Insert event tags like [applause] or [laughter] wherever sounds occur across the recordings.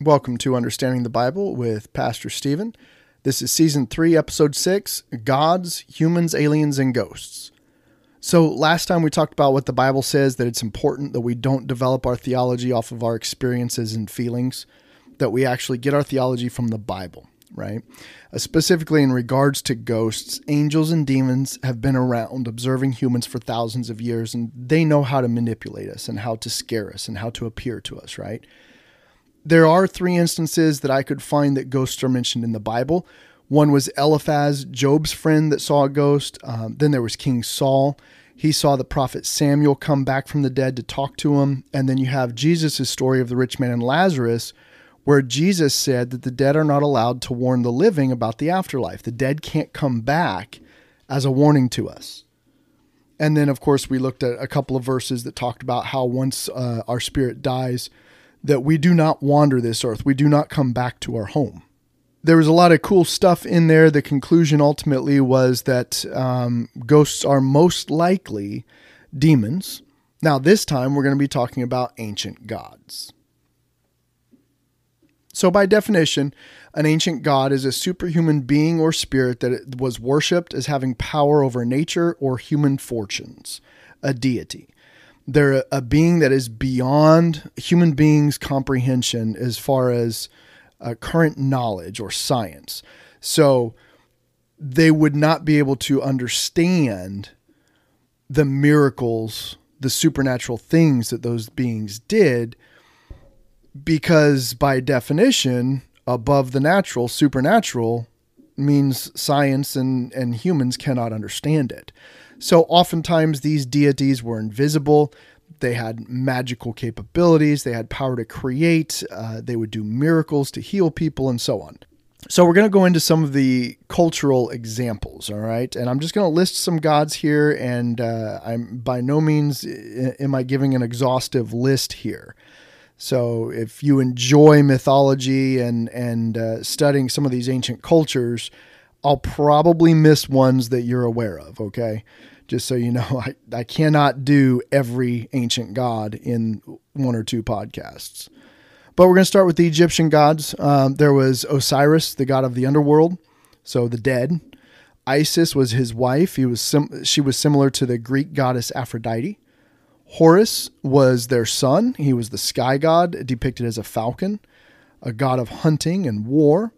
Welcome to Understanding the Bible with Pastor Steven. This is season 3, episode 6 Gods, Humans, Aliens, and Ghosts. So, last time we talked about what the Bible says that it's important that we don't develop our theology off of our experiences and feelings, that we actually get our theology from the Bible, right? Uh, specifically, in regards to ghosts, angels and demons have been around observing humans for thousands of years, and they know how to manipulate us and how to scare us and how to appear to us, right? There are three instances that I could find that ghosts are mentioned in the Bible. One was Eliphaz, Job's friend that saw a ghost. Um, then there was King Saul. He saw the prophet Samuel come back from the dead to talk to him. And then you have Jesus' story of the rich man and Lazarus, where Jesus said that the dead are not allowed to warn the living about the afterlife. The dead can't come back as a warning to us. And then, of course, we looked at a couple of verses that talked about how once uh, our spirit dies, that we do not wander this earth. We do not come back to our home. There was a lot of cool stuff in there. The conclusion ultimately was that um, ghosts are most likely demons. Now, this time we're going to be talking about ancient gods. So, by definition, an ancient god is a superhuman being or spirit that was worshipped as having power over nature or human fortunes, a deity. They're a, a being that is beyond human beings' comprehension as far as uh, current knowledge or science. So they would not be able to understand the miracles, the supernatural things that those beings did, because by definition, above the natural, supernatural means science and, and humans cannot understand it. So oftentimes these deities were invisible. They had magical capabilities. They had power to create. Uh, they would do miracles to heal people and so on. So we're going to go into some of the cultural examples, all right? And I'm just going to list some gods here, and uh, I'm by no means am I giving an exhaustive list here. So if you enjoy mythology and and uh, studying some of these ancient cultures, I'll probably miss ones that you're aware of, okay? Just so you know, [laughs] I, I cannot do every ancient god in one or two podcasts. But we're going to start with the Egyptian gods. Um, there was Osiris, the god of the underworld, so the dead. Isis was his wife. He was sim- she was similar to the Greek goddess Aphrodite. Horus was their son. He was the sky god, depicted as a falcon, a god of hunting and war.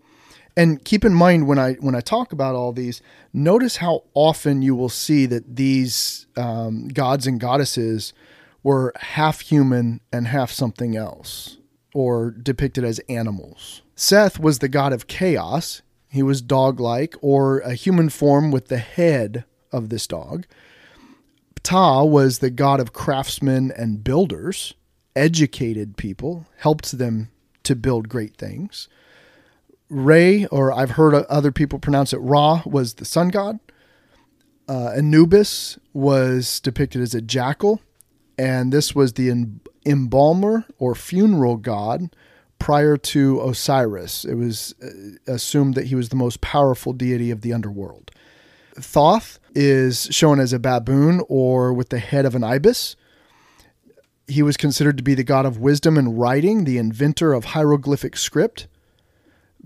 And keep in mind when I when I talk about all these, notice how often you will see that these um, gods and goddesses were half human and half something else, or depicted as animals. Seth was the god of chaos. He was dog like, or a human form with the head of this dog. Ptah was the god of craftsmen and builders, educated people, helped them to build great things. Ray, or I've heard other people pronounce it Ra, was the sun god. Uh, Anubis was depicted as a jackal, and this was the embalmer or funeral god prior to Osiris. It was uh, assumed that he was the most powerful deity of the underworld. Thoth is shown as a baboon or with the head of an ibis. He was considered to be the god of wisdom and writing, the inventor of hieroglyphic script.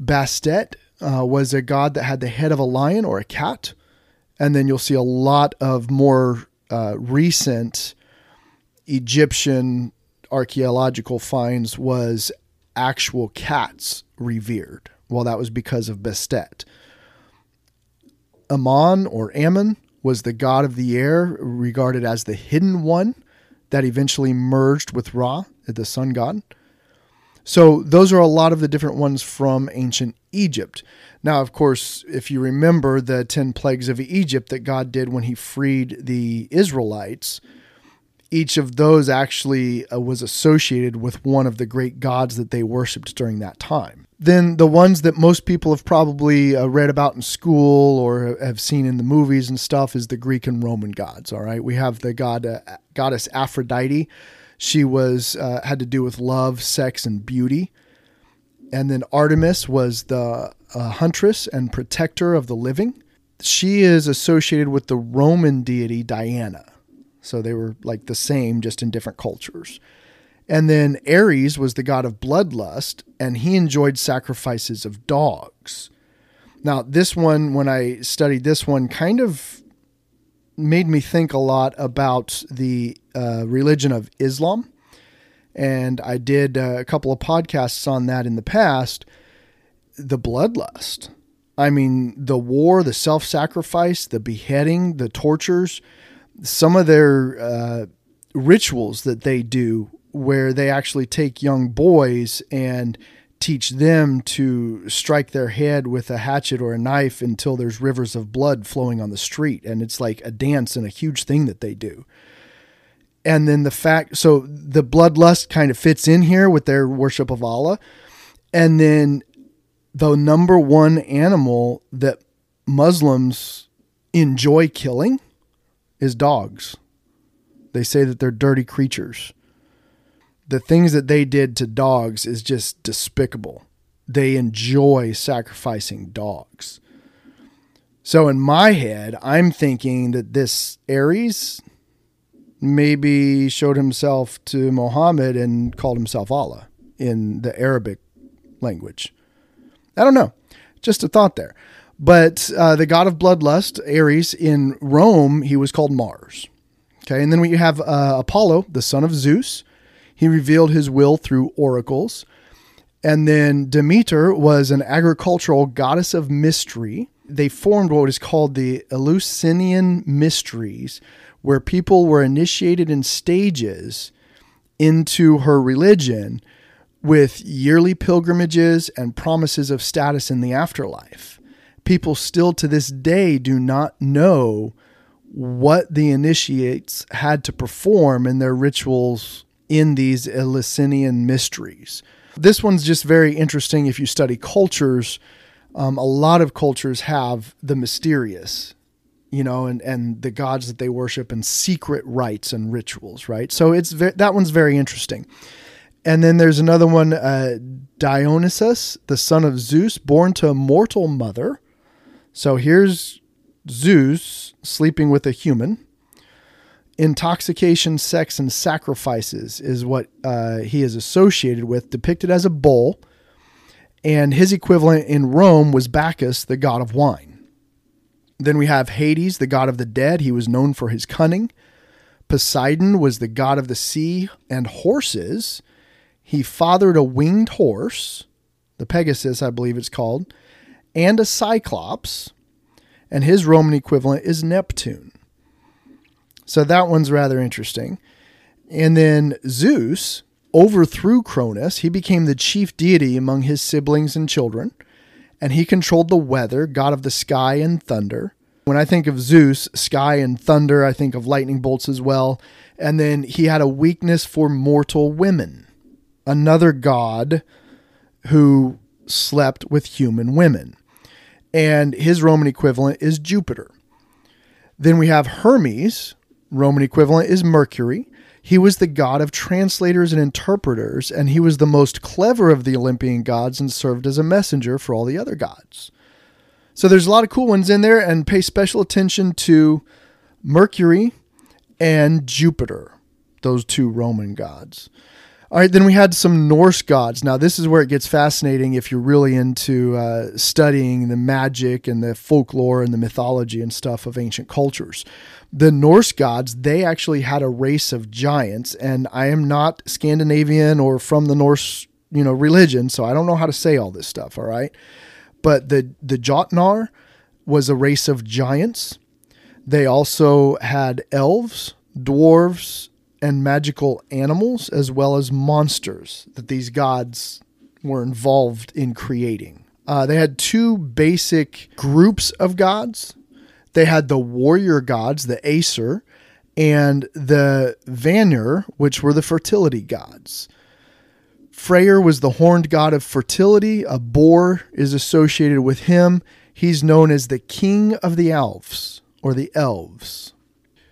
Bastet uh, was a god that had the head of a lion or a cat. And then you'll see a lot of more uh, recent Egyptian archaeological finds was actual cats revered. Well, that was because of Bastet. Amon or Ammon was the god of the air, regarded as the hidden one that eventually merged with Ra, the sun god. So those are a lot of the different ones from ancient Egypt. Now, of course, if you remember the 10 plagues of Egypt that God did when he freed the Israelites, each of those actually uh, was associated with one of the great gods that they worshiped during that time. Then the ones that most people have probably uh, read about in school or have seen in the movies and stuff is the Greek and Roman gods. All right, we have the god uh, goddess Aphrodite, she was uh, had to do with love, sex, and beauty. And then Artemis was the uh, huntress and protector of the living. She is associated with the Roman deity Diana. So they were like the same, just in different cultures. And then Ares was the god of bloodlust, and he enjoyed sacrifices of dogs. Now, this one, when I studied this one, kind of made me think a lot about the uh, religion of Islam. And I did uh, a couple of podcasts on that in the past. The bloodlust. I mean, the war, the self sacrifice, the beheading, the tortures, some of their uh, rituals that they do where they actually take young boys and teach them to strike their head with a hatchet or a knife until there's rivers of blood flowing on the street. And it's like a dance and a huge thing that they do. And then the fact, so the bloodlust kind of fits in here with their worship of Allah. And then the number one animal that Muslims enjoy killing is dogs. They say that they're dirty creatures the things that they did to dogs is just despicable. They enjoy sacrificing dogs. So in my head, I'm thinking that this Ares maybe showed himself to Muhammad and called himself Allah in the Arabic language. I don't know. Just a thought there. But uh, the god of bloodlust, Ares, in Rome, he was called Mars. Okay, and then we have uh, Apollo, the son of Zeus, he revealed his will through oracles. And then Demeter was an agricultural goddess of mystery. They formed what is called the Eleusinian Mysteries, where people were initiated in stages into her religion with yearly pilgrimages and promises of status in the afterlife. People still to this day do not know what the initiates had to perform in their rituals in these Eleusinian mysteries. This one's just very interesting if you study cultures. Um, a lot of cultures have the mysterious, you know, and, and the gods that they worship and secret rites and rituals, right? So it's ve- that one's very interesting. And then there's another one, uh, Dionysus, the son of Zeus, born to a mortal mother. So here's Zeus sleeping with a human intoxication, sex, and sacrifices is what uh, he is associated with, depicted as a bull. And his equivalent in Rome was Bacchus, the god of wine. Then we have Hades, the god of the dead. He was known for his cunning. Poseidon was the god of the sea and horses. He fathered a winged horse, the Pegasus, I believe it's called, and a cyclops. And his Roman equivalent is Neptune. So that one's rather interesting. And then Zeus overthrew Cronus. He became the chief deity among his siblings and children, and he controlled the weather, god of the sky and thunder. When I think of Zeus, sky and thunder, I think of lightning bolts as well. And then he had a weakness for mortal women, another god who slept with human women. And his Roman equivalent is Jupiter. Then we have Hermes, Roman equivalent is Mercury. He was the god of translators and interpreters, and he was the most clever of the Olympian gods and served as a messenger for all the other gods. So there's a lot of cool ones in there, and pay special attention to Mercury and Jupiter, those two Roman gods. All right, then we had some Norse gods. Now, this is where it gets fascinating if you're really into uh, studying the magic and the folklore and the mythology and stuff of ancient cultures. The Norse gods, they actually had a race of giants, and I am not Scandinavian or from the Norse, you know, religion, so I don't know how to say all this stuff. All right, but the the Jotnar was a race of giants. They also had elves, dwarves, and magical animals as well as monsters that these gods were involved in creating. Uh, they had two basic groups of gods. They had the warrior gods, the Aesir, and the Vanir, which were the fertility gods. Freyr was the horned god of fertility. A boar is associated with him. He's known as the king of the elves or the elves.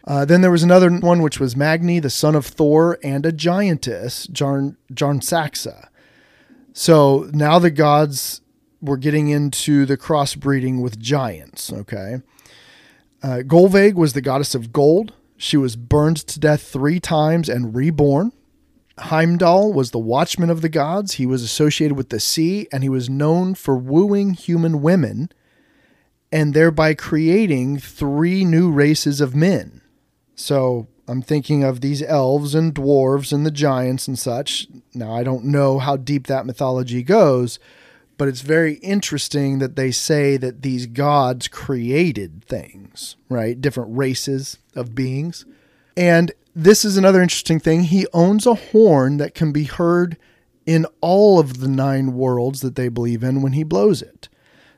Uh, then there was another one, which was Magni, the son of Thor, and a giantess, Jarn, Jarnsaxa. So now the gods were getting into the crossbreeding with giants, okay? Uh, was the goddess of gold. She was burned to death three times and reborn. Heimdall was the watchman of the gods. He was associated with the sea, and he was known for wooing human women and thereby creating three new races of men. So I'm thinking of these elves and dwarves and the giants and such. Now, I don't know how deep that mythology goes, but it's very interesting that they say that these gods created things, right? Different races of beings. And this is another interesting thing. He owns a horn that can be heard in all of the nine worlds that they believe in when he blows it.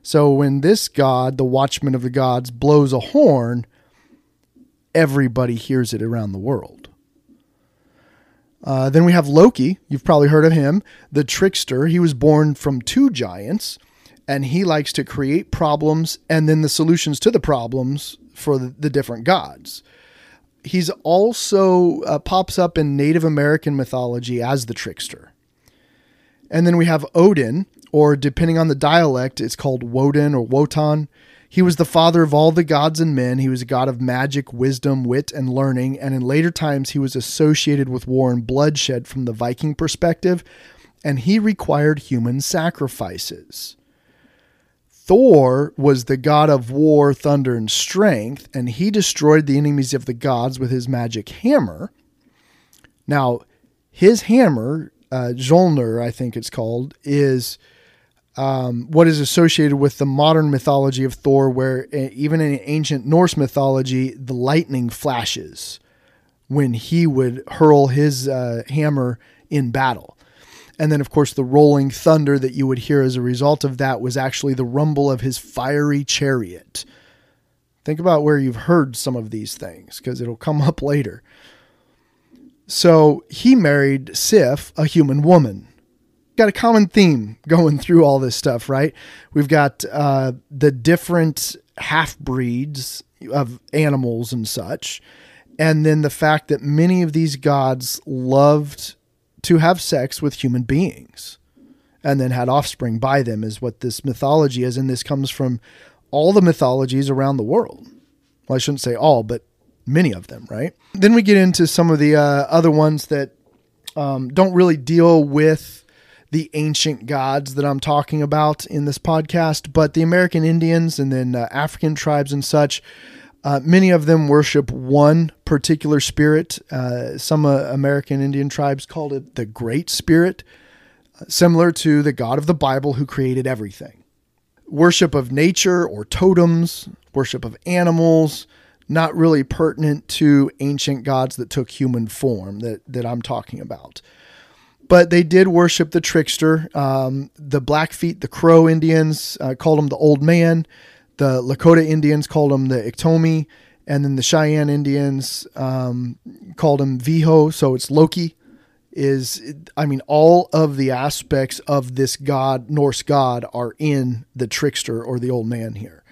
So when this god, the watchman of the gods, blows a horn, everybody hears it around the world. Uh, then we have Loki. You've probably heard of him, the trickster. He was born from two giants, and he likes to create problems and then the solutions to the problems for the, the different gods he's also uh, pops up in Native American mythology as the trickster. And then we have Odin, or depending on the dialect, it's called Woden or Wotan. He was the father of all the gods and men. He was a god of magic, wisdom, wit, and learning. And in later times, he was associated with war and bloodshed from the Viking perspective, and he required human sacrifices. Thor was the god of war, thunder, and strength, and he destroyed the enemies of the gods with his magic hammer. Now, his hammer, uh, Mjolnir, I think it's called, is um, what is associated with the modern mythology of Thor, where uh, even in ancient Norse mythology, the lightning flashes when he would hurl his uh, hammer in battle. And then, of course, the rolling thunder that you would hear as a result of that was actually the rumble of his fiery chariot. Think about where you've heard some of these things because it'll come [laughs] up later. So he married Sif, a human woman. Got a common theme going through all this stuff, right? We've got uh, the different half breeds of animals and such. And then the fact that many of these gods loved to have sex with human beings and then had offspring by them is what this mythology is and this comes from all the mythologies around the world well i shouldn't say all but many of them right then we get into some of the uh, other ones that um, don't really deal with the ancient gods that i'm talking about in this podcast but the american indians and then uh, african tribes and such uh, many of them worship one particular spirit. Uh, some uh, American Indian tribes called it the Great Spirit, uh, similar to the God of the Bible who created everything. Worship of nature or totems, worship of animals, not really pertinent to ancient gods that took human form that, that I'm talking about. But they did worship the trickster. Um, the Blackfeet, the Crow Indians uh, called him the Old Man. The Lakota Indians called him the Iktomi, and then the Cheyenne Indians um, called him Viho. So it's Loki. Is I mean, all of the aspects of this god, Norse god, are in the trickster or the old man here.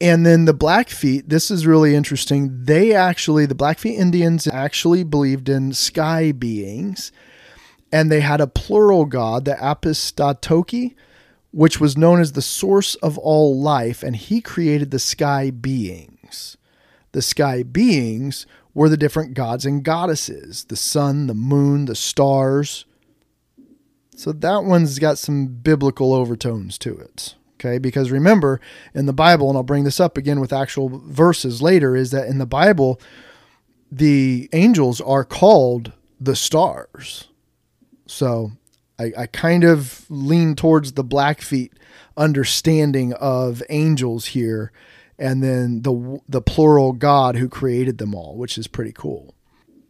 And then the Blackfeet, this is really interesting. They actually, the Blackfeet Indians actually believed in sky beings, and they had a plural god, the Apistatoki, which was known as the source of all life, and he created the sky beings. The sky beings were the different gods and goddesses the sun, the moon, the stars. So that one's got some biblical overtones to it. Okay, because remember in the Bible, and I'll bring this up again with actual verses later, is that in the Bible, the angels are called the stars. So I, I kind of lean towards the Blackfeet understanding of angels here, and then the the plural God who created them all, which is pretty cool.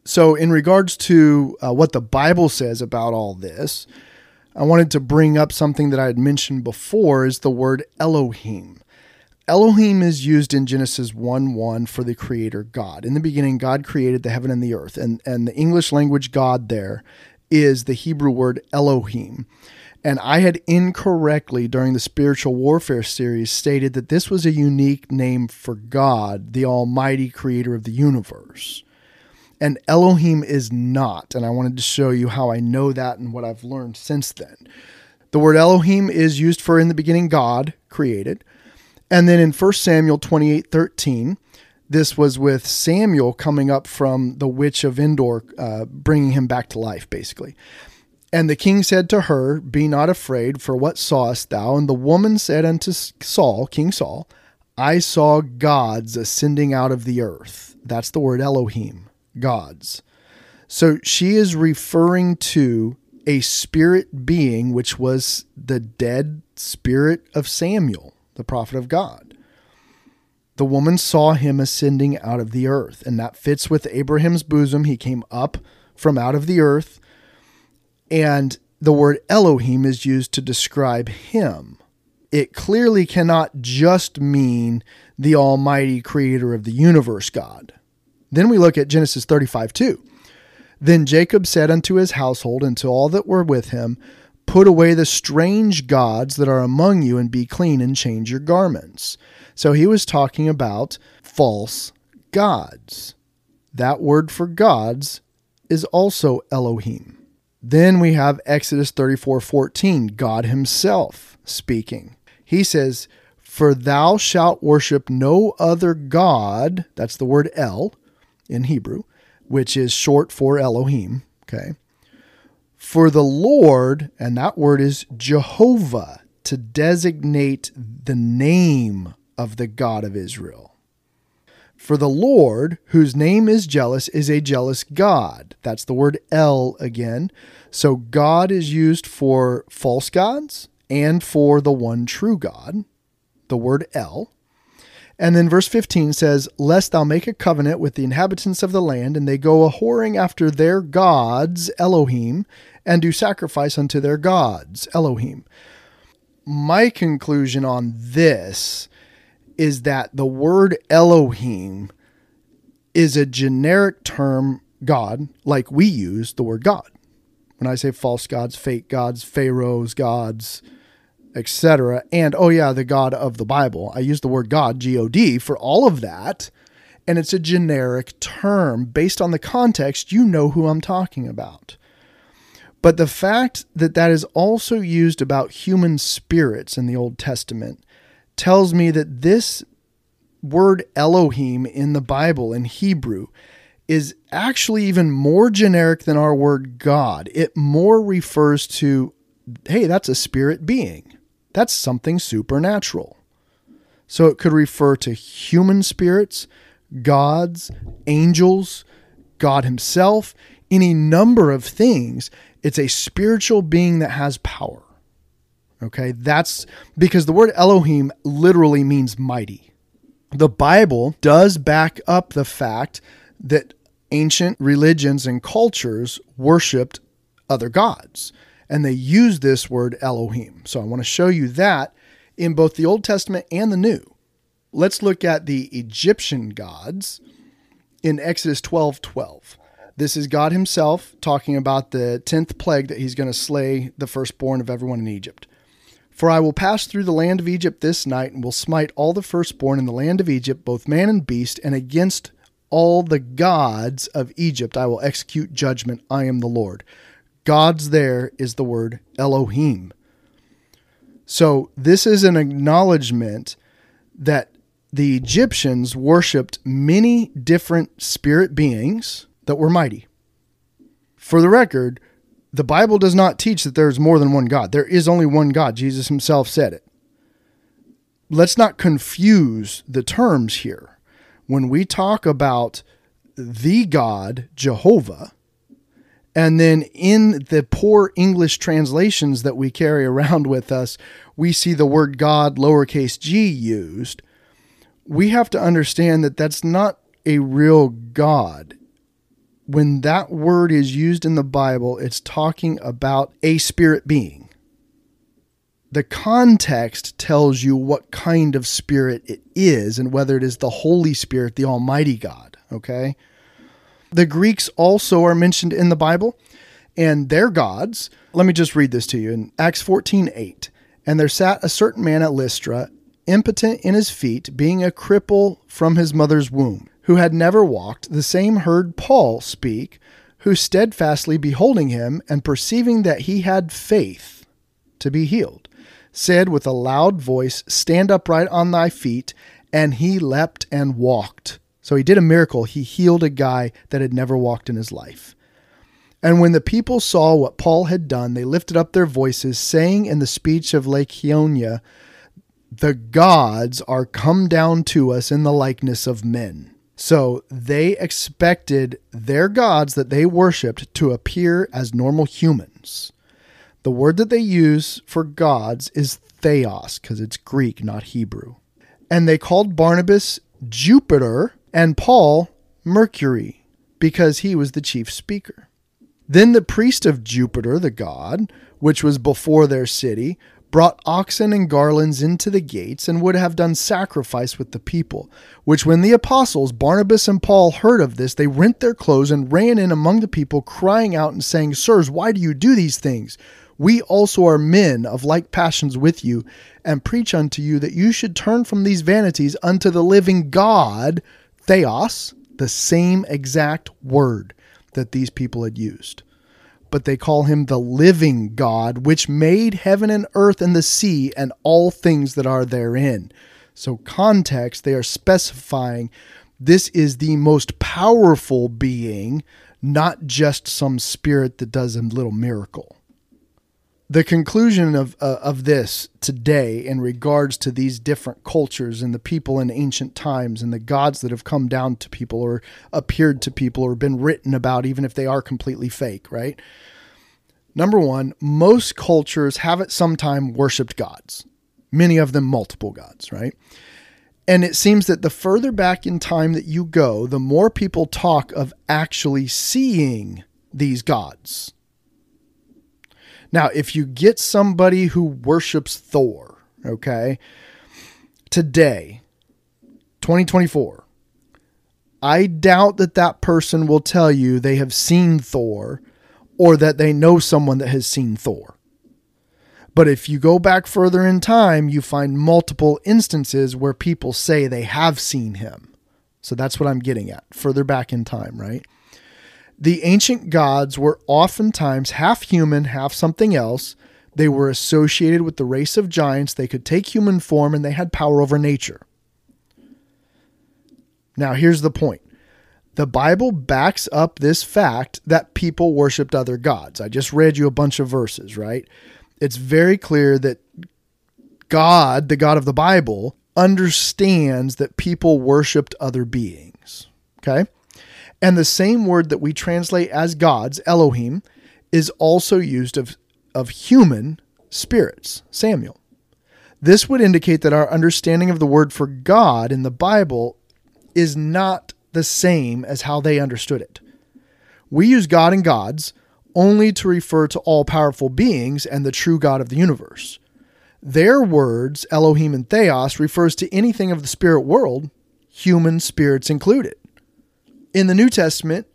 So, in regards to uh, what the Bible says about all this, I wanted to bring up something that I had mentioned before is the word Elohim. Elohim is used in Genesis 1 1 for the creator God. In the beginning, God created the heaven and the earth. And, and the English language God there is the Hebrew word Elohim. And I had incorrectly during the spiritual warfare series stated that this was a unique name for God, the Almighty Creator of the universe. And Elohim is not. And I wanted to show you how I know that and what I've learned since then. The word Elohim is used for in the beginning God created. And then in 1 Samuel 28 13, this was with Samuel coming up from the witch of Endor, uh, bringing him back to life, basically. And the king said to her, Be not afraid, for what sawest thou? And the woman said unto Saul, King Saul, I saw gods ascending out of the earth. That's the word Elohim, gods. So she is referring to a spirit being, which was the dead spirit of Samuel, the prophet of God. The woman saw him ascending out of the earth, and that fits with Abraham's bosom. He came up from out of the earth and the word Elohim is used to describe him. It clearly cannot just mean the Almighty Creator of the universe God. Then we look at Genesis 35 2. Then Jacob said unto his household and to all that were with him, Put away the strange gods that are among you, and be clean, and change your garments. So he was talking about false gods. That word for gods is also Elohim. Then we have Exodus 34 14, God Himself speaking. He says, For thou shalt worship no other God, that's the word El in Hebrew, which is short for Elohim. Okay. For the Lord, and that word is Jehovah, to designate the name of the God of Israel. For the Lord, whose name is jealous, is a jealous God. That's the word El again. So God is used for false gods and for the one true God, the word El. And then verse 15 says, Lest thou make a covenant with the inhabitants of the land, and they go a whoring after their gods, Elohim, and do sacrifice unto their gods, Elohim. My conclusion on this is that the word Elohim is a generic term, God, like we use the word God. When I say false gods, fake gods, pharaohs, gods, etc., and oh yeah, the God of the Bible, I use the word God, G O D, for all of that. And it's a generic term. Based on the context, you know who I'm talking about. But the fact that that is also used about human spirits in the Old Testament tells me that this word Elohim in the Bible in Hebrew is actually even more generic than our word God. It more refers to, hey, that's a spirit being, that's something supernatural. So it could refer to human spirits, gods, angels, God Himself, any number of things. It's a spiritual being that has power. Okay, that's because the word Elohim literally means mighty. The Bible does back up the fact that ancient religions and cultures worshiped other gods, and they use this word Elohim. So I want to show you that in both the Old Testament and the New. Let's look at the Egyptian gods in Exodus 12 12. This is God Himself talking about the 10th plague that He's going to slay the firstborn of everyone in Egypt. For I will pass through the land of Egypt this night, and will smite all the firstborn in the land of Egypt, both man and beast, and against all the gods of Egypt I will execute judgment. I am the Lord. Gods there is the word Elohim. So this is an acknowledgement that the Egyptians worshipped many different spirit beings that were mighty. For the record, the Bible does not teach that there is more than one God. There is only one God. Jesus himself said it. Let's not confuse the terms here. When we talk about the God, Jehovah, and then in the poor English translations that we carry around [laughs] with us, we see the word God, lowercase g, used. We have to understand that that's not a real God when that word is used in the Bible, it's talking about a spirit being. The context tells you what kind of spirit it is and whether it is the Holy Spirit, the Almighty God. Okay. The Greeks also are mentioned in the Bible and their gods. Let me just read this to you in Acts 14 8. And there sat a certain man at Lystra, impotent in his feet, being a cripple from his mother's womb who had never walked, the same heard Paul speak, who steadfastly beholding him and perceiving that he had faith to be healed, said with a loud voice, Stand upright on thy feet. And he leapt and walked, So he did a miracle. He healed a guy that had never walked in his life. And when the people saw what Paul had done, they lifted up their voices, saying in the speech of Lycaonia, The gods are come down to us in the likeness of men. So they expected their gods that they worshiped to appear as normal humans. The word that they use for gods is theos, because it's Greek, not Hebrew. And they called Barnabas Jupiter and Paul Mercury, because he was the chief speaker. Then the priest of Jupiter, the god, which was before their city, brought oxen and garlands into the gates and would have done sacrifice with the people. Which, when the apostles Barnabas and Paul heard of this, they rent their clothes and ran in among the people, crying out and saying, Sirs, why do you do these things? We also are men of like passions with you, and preach unto you that you should turn from these vanities unto the living God, Theos, the same exact word that these people had used. But they call him the living God, which made heaven and earth and the sea and all things that are therein. So, context, they are specifying this is the most powerful being, not just some spirit that does a little miracle the conclusion of uh, of this today in regards to these different cultures and the people in ancient times and the gods that have come down to people or appeared to people or been written about even if they are completely fake right? Number 1 most cultures have at some time worshiped gods many of them multiple gods right? And it seems that the further back in time that you go the more people talk of actually seeing these gods now, if you get somebody who worships Thor, okay, today, 2024, I doubt that that person will tell you they have seen Thor or that they know someone that has seen Thor. But if you go back further in time, you find multiple instances where people say they have seen him. So that's what I'm getting at, further back in time, right? The ancient gods were oftentimes half human, half something else. They were associated with the race of giants. They could take human form and they had power over nature. Now, here's the point the Bible backs up this fact that people worshiped other gods. I just read you a bunch of verses, right? It's very clear that God, the God of the Bible, understands that people worshiped other beings. Okay? And the same word that we translate as gods, Elohim, is also used of, of human spirits, Samuel. This would indicate that our understanding of the word for God in the Bible is not the same as how they understood it. We use God and gods only to refer to all powerful beings and the true God of the universe. Their words, Elohim and Theos, refers to anything of the spirit world, human spirits included. In the New Testament,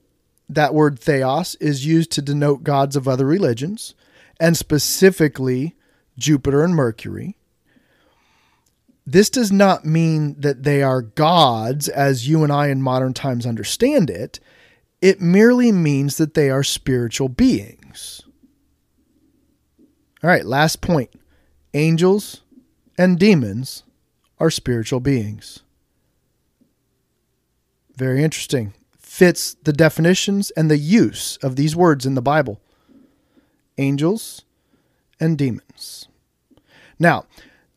that word theos is used to denote gods of other religions, and specifically Jupiter and Mercury. This does not mean that they are gods as you and I in modern times understand it. It merely means that they are spiritual beings. All right, last point angels and demons are spiritual beings. Very interesting fits the definitions and the use of these words in the Bible angels and demons. Now,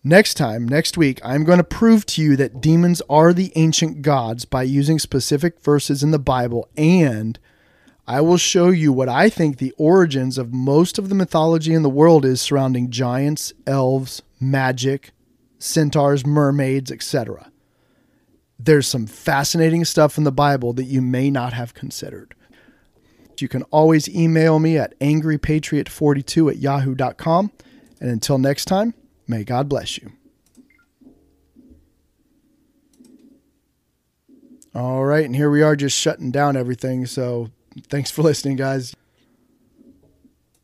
next time, next week, I'm going to prove to you that demons are the ancient gods by using specific verses in the Bible, and I will show you what I think the origins of most of the mythology in the world is surrounding giants, elves, magic, centaurs, mermaids, etc there's some fascinating stuff in the Bible that you may not have considered. You can always email me at angrypatriot42 at yahoo.com. And until next time, may God bless you. All right, and here we are just shutting down everything. So thanks for listening, guys.